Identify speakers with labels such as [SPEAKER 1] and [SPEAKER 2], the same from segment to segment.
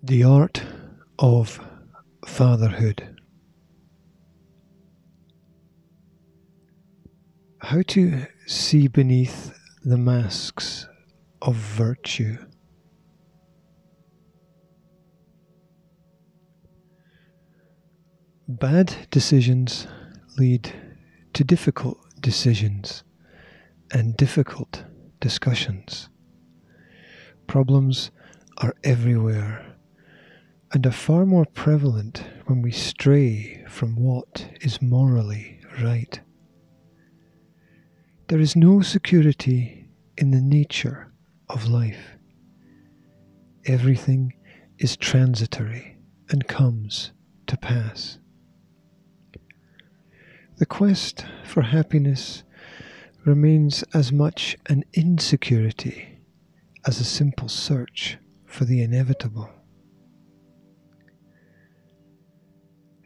[SPEAKER 1] The Art of Fatherhood. How to see beneath the masks of virtue. Bad decisions lead to difficult decisions and difficult discussions. Problems are everywhere and are far more prevalent when we stray from what is morally right. There is no security in the nature of life. Everything is transitory and comes to pass. The quest for happiness remains as much an insecurity as a simple search for the inevitable.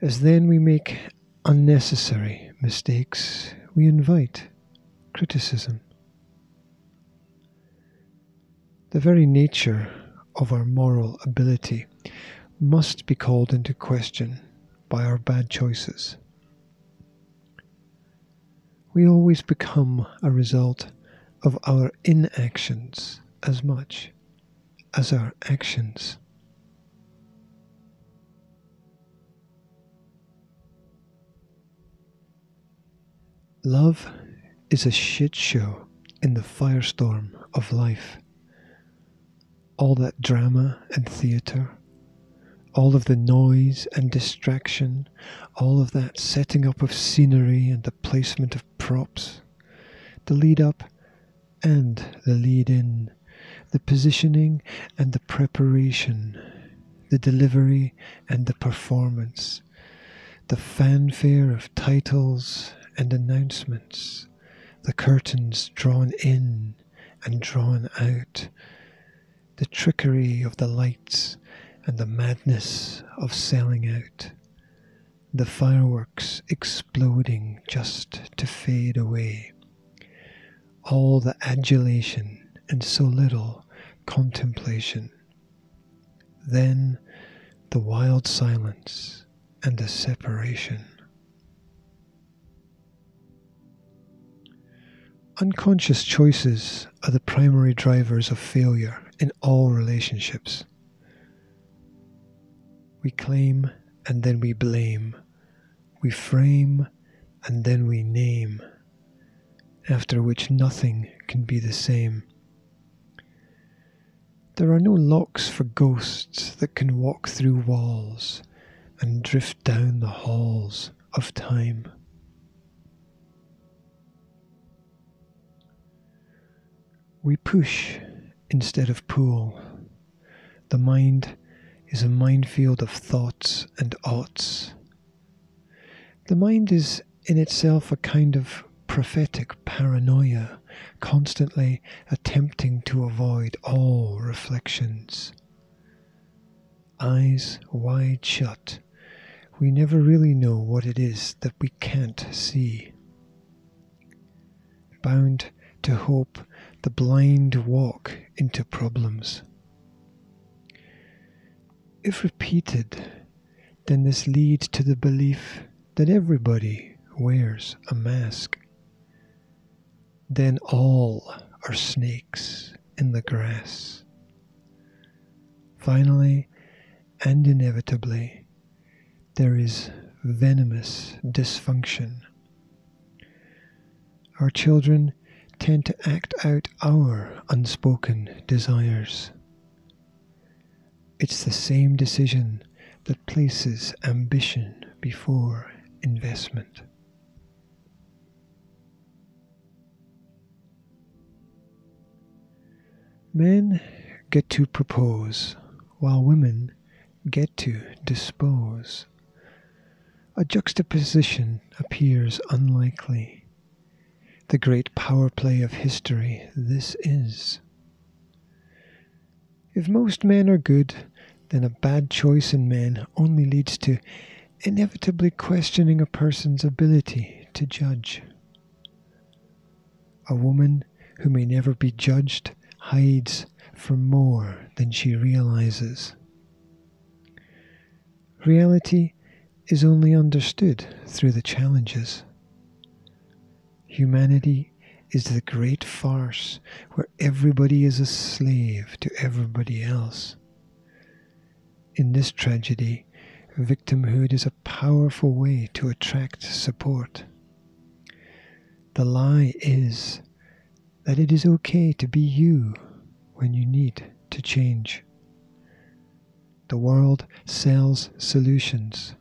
[SPEAKER 1] As then we make unnecessary mistakes, we invite criticism. The very nature of our moral ability must be called into question by our bad choices. We always become a result of our inactions as much as our actions. Love is a shit show in the firestorm of life. All that drama and theatre, all of the noise and distraction, all of that setting up of scenery and the placement of props, the lead up and the lead in, the positioning and the preparation, the delivery and the performance, the fanfare of titles and announcements, the curtains drawn in and drawn out, the trickery of the lights and the madness of selling out, the fireworks exploding just to fade away, all the adulation and so little contemplation. Then the wild silence and the separation. Unconscious choices are the primary drivers of failure in all relationships. We claim and then we blame. We frame and then we name, after which nothing can be the same. There are no locks for ghosts that can walk through walls and drift down the halls of time. We push instead of pull. The mind is a minefield of thoughts and oughts. The mind is in itself a kind of prophetic paranoia, constantly attempting to avoid all reflections. Eyes wide shut, we never really know what it is that we can't see. Bound to hope the blind walk into problems. If repeated, then this leads to the belief that everybody wears a mask. Then all are snakes in the grass. Finally, and inevitably, there is venomous dysfunction. Our children tend to act out our unspoken desires. It's the same decision that places ambition before investment. Men get to propose, while women get to dispose. A juxtaposition appears unlikely the great power play of history this is. If most men are good, then a bad choice in men only leads to inevitably questioning a person's ability to judge. A woman who may never be judged hides from more than she realizes. Reality is only understood through the challenges. Humanity is the great farce where everybody is a slave to everybody else. In this tragedy, victimhood is a powerful way to attract support. The lie is that it is okay to be you when you need to change. The world sells solutions.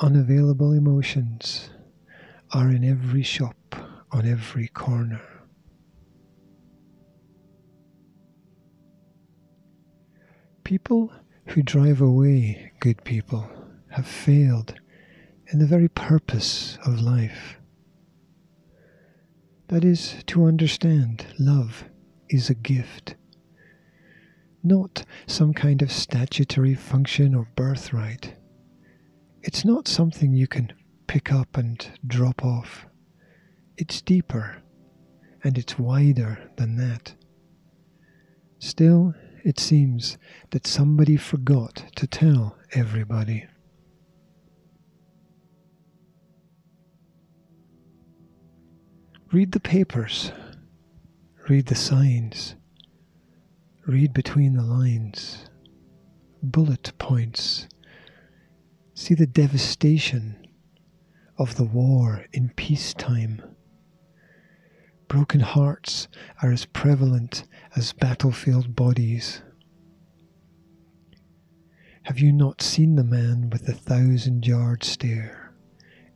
[SPEAKER 1] Unavailable emotions are in every shop, on every corner. People who drive away good people have failed in the very purpose of life. That is to understand love is a gift, not some kind of statutory function or birthright. It's not something you can pick up and drop off. It's deeper and it's wider than that. Still, it seems that somebody forgot to tell everybody. Read the papers, read the signs, read between the lines, bullet points, see the devastation of the war in peacetime. Broken hearts are as prevalent as battlefield bodies. Have you not seen the man with the thousand yard stare,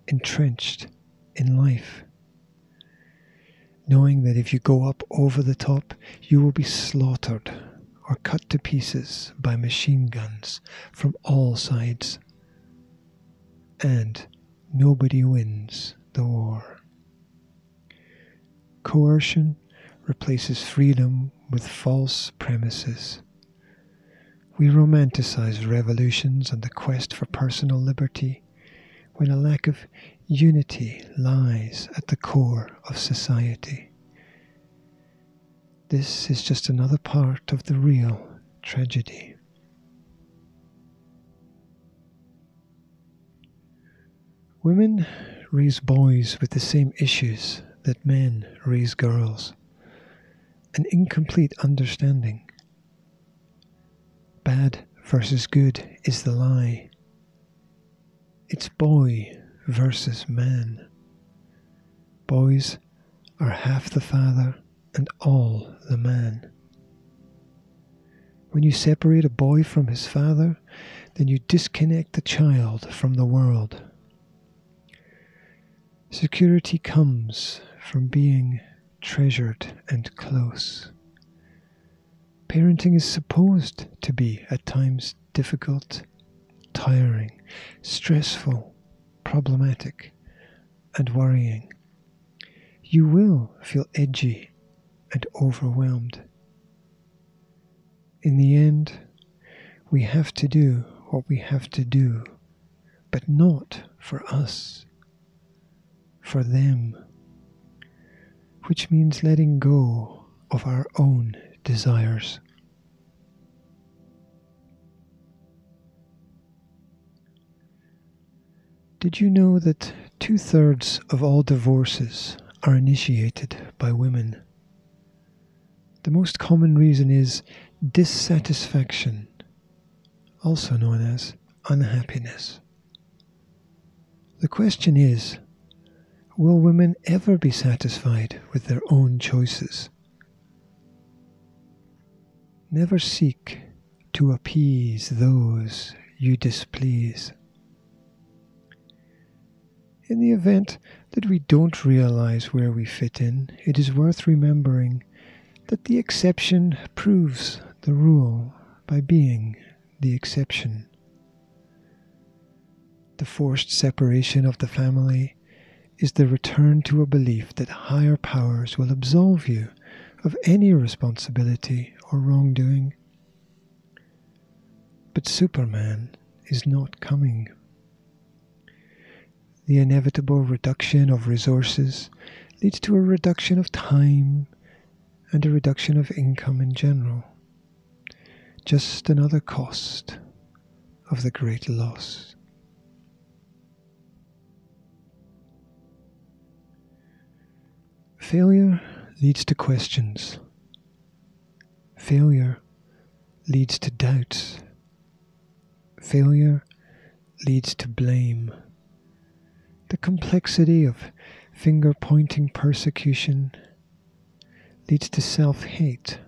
[SPEAKER 1] entrenched in life? knowing that if you go up over the top, you will be slaughtered or cut to pieces by machine guns from all sides. And nobody wins the war. Coercion replaces freedom with false premises. We romanticize revolutions and the quest for personal liberty when a lack of unity lies at the core of society. This is just another part of the real tragedy. Women raise boys with the same issues that men raise girls. An incomplete understanding. Bad versus good is the lie. It's boy versus man. Boys are half the father and all the man. When you separate a boy from his father, then you disconnect the child from the world. Security comes from being treasured and close. Parenting is supposed to be at times difficult, tiring, stressful, problematic and worrying. You will feel edgy and overwhelmed. In the end, we have to do what we have to do, but not for us, for them, which means letting go of our own desires. Did you know that two thirds of all divorces are initiated by women? The most common reason is dissatisfaction, also known as unhappiness. The question is will women ever be satisfied with their own choices? Never seek to appease those you displease. In the event that we don't realize where we fit in, it is worth remembering that the exception proves the rule by being the exception. The forced separation of the family is the return to a belief that higher powers will absolve you of any responsibility or wrongdoing. But Superman is not coming the inevitable reduction of resources leads to a reduction of time and a reduction of income in general. Just another cost of the great loss. Failure leads to questions. Failure leads to doubts. Failure leads to blame. The complexity of finger pointing persecution leads to self hate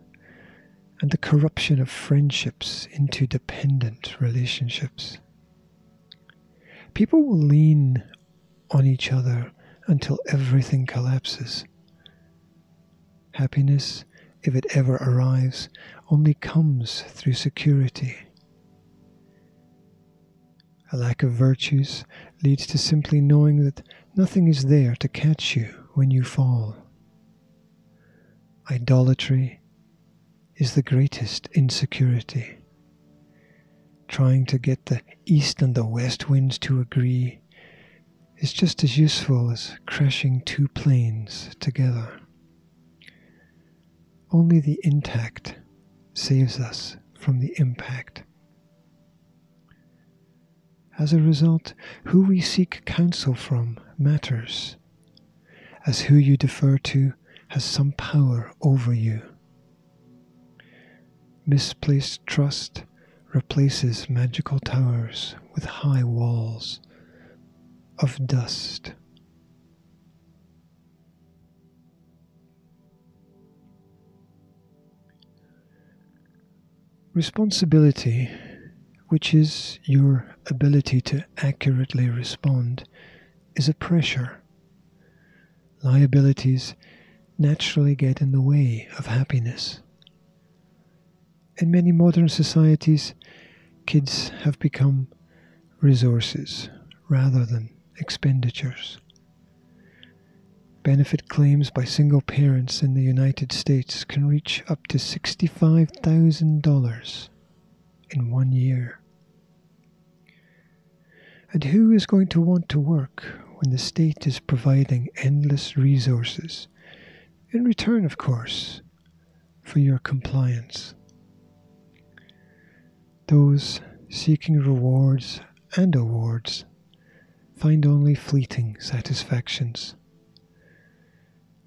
[SPEAKER 1] and the corruption of friendships into dependent relationships. People will lean on each other until everything collapses. Happiness, if it ever arrives, only comes through security. A lack of virtues leads to simply knowing that nothing is there to catch you when you fall. Idolatry is the greatest insecurity. Trying to get the east and the west winds to agree is just as useful as crashing two planes together. Only the intact saves us from the impact. As a result, who we seek counsel from matters, as who you defer to has some power over you. Misplaced trust replaces magical towers with high walls of dust. Responsibility, which is your ability to accurately respond, is a pressure. Liabilities naturally get in the way of happiness. In many modern societies, kids have become resources rather than expenditures. Benefit claims by single parents in the United States can reach up to $65,000 in one year. And who is going to want to work when the state is providing endless resources? In return, of course, for your compliance. Those seeking rewards and awards find only fleeting satisfactions.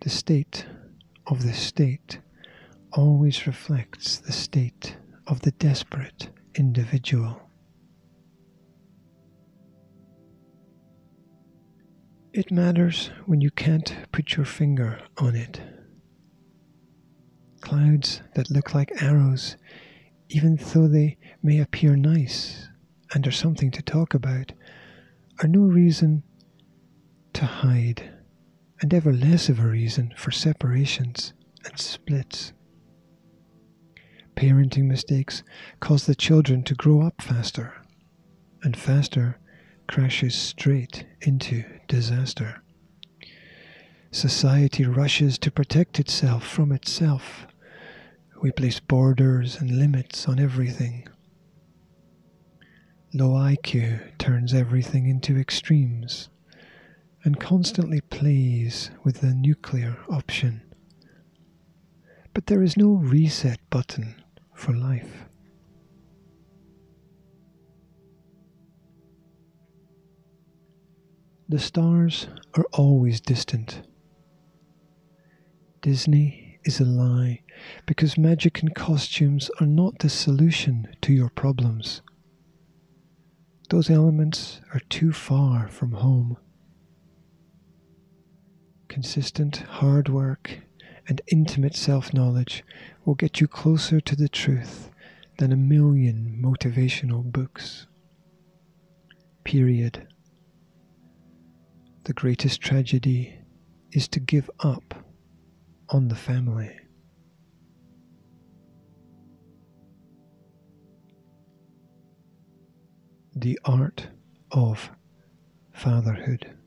[SPEAKER 1] The state of the state always reflects the state of the desperate individual. It matters when you can't put your finger on it. Clouds that look like arrows even though they may appear nice and are something to talk about, are no reason to hide, and ever less of a reason for separations and splits. Parenting mistakes cause the children to grow up faster, and faster crashes straight into disaster. Society rushes to protect itself from itself we place borders and limits on everything. Low IQ turns everything into extremes and constantly plays with the nuclear option. But there is no reset button for life. The stars are always distant. Disney is a lie because magic and costumes are not the solution to your problems. Those elements are too far from home. Consistent hard work and intimate self knowledge will get you closer to the truth than a million motivational books. Period. The greatest tragedy is to give up on the family. the art of fatherhood.